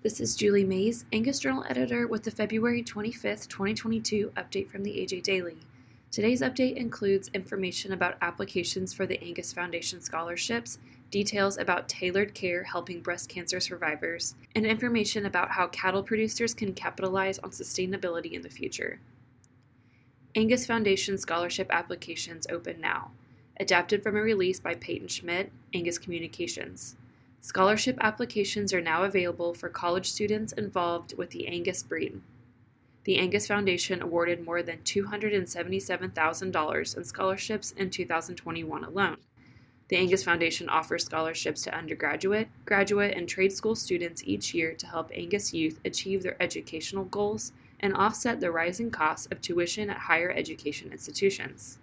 This is Julie Mays, Angus Journal editor, with the February 25th, 2022 update from the AJ Daily. Today's update includes information about applications for the Angus Foundation scholarships, details about tailored care helping breast cancer survivors, and information about how cattle producers can capitalize on sustainability in the future. Angus Foundation scholarship applications open now. Adapted from a release by Peyton Schmidt, Angus Communications. Scholarship applications are now available for college students involved with the Angus breed. The Angus Foundation awarded more than $277,000 in scholarships in 2021 alone. The Angus Foundation offers scholarships to undergraduate, graduate, and trade school students each year to help Angus youth achieve their educational goals and offset the rising costs of tuition at higher education institutions.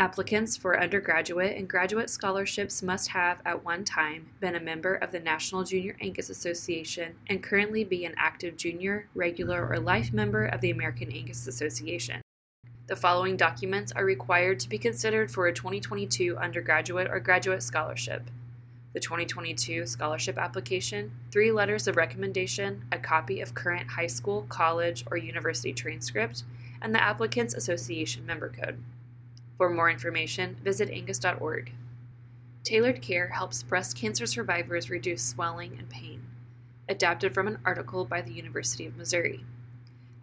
Applicants for undergraduate and graduate scholarships must have, at one time, been a member of the National Junior Angus Association and currently be an active junior, regular, or life member of the American Angus Association. The following documents are required to be considered for a 2022 undergraduate or graduate scholarship the 2022 scholarship application, three letters of recommendation, a copy of current high school, college, or university transcript, and the Applicants Association member code. For more information, visit angus.org. Tailored Care helps breast cancer survivors reduce swelling and pain. Adapted from an article by the University of Missouri.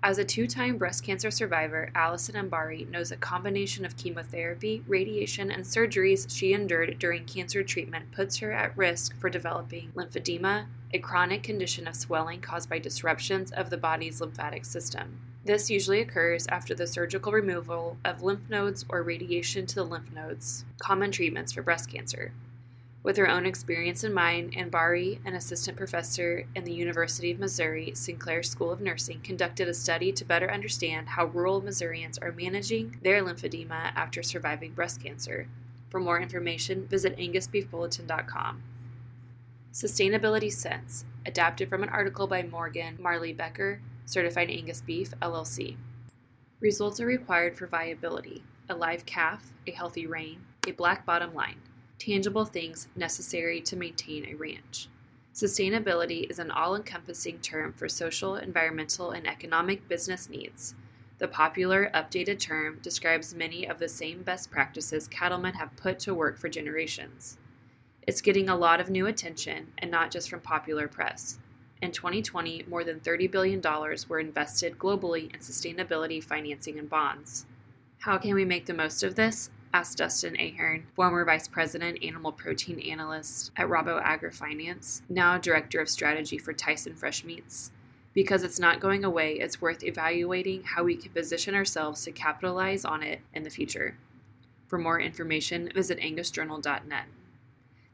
As a two time breast cancer survivor, Allison Anbari knows a combination of chemotherapy, radiation, and surgeries she endured during cancer treatment puts her at risk for developing lymphedema, a chronic condition of swelling caused by disruptions of the body's lymphatic system. This usually occurs after the surgical removal of lymph nodes or radiation to the lymph nodes, common treatments for breast cancer. With her own experience in mind, Anbari, an assistant professor in the University of Missouri Sinclair School of Nursing, conducted a study to better understand how rural Missourians are managing their lymphedema after surviving breast cancer. For more information, visit angusbeefbulletin.com. Sustainability Sense, adapted from an article by Morgan Marley Boecker, Certified Angus Beef, LLC. Results are required for viability a live calf, a healthy rein, a black bottom line, tangible things necessary to maintain a ranch. Sustainability is an all encompassing term for social, environmental, and economic business needs. The popular, updated term describes many of the same best practices cattlemen have put to work for generations. It's getting a lot of new attention, and not just from popular press. In 2020, more than $30 billion were invested globally in sustainability financing and bonds. How can we make the most of this? asked Dustin Aherin, former Vice President, Animal Protein Analyst at Rabo AgriFinance, now Director of Strategy for Tyson Fresh Meats. Because it's not going away, it's worth evaluating how we can position ourselves to capitalize on it in the future. For more information, visit angusjournal.net.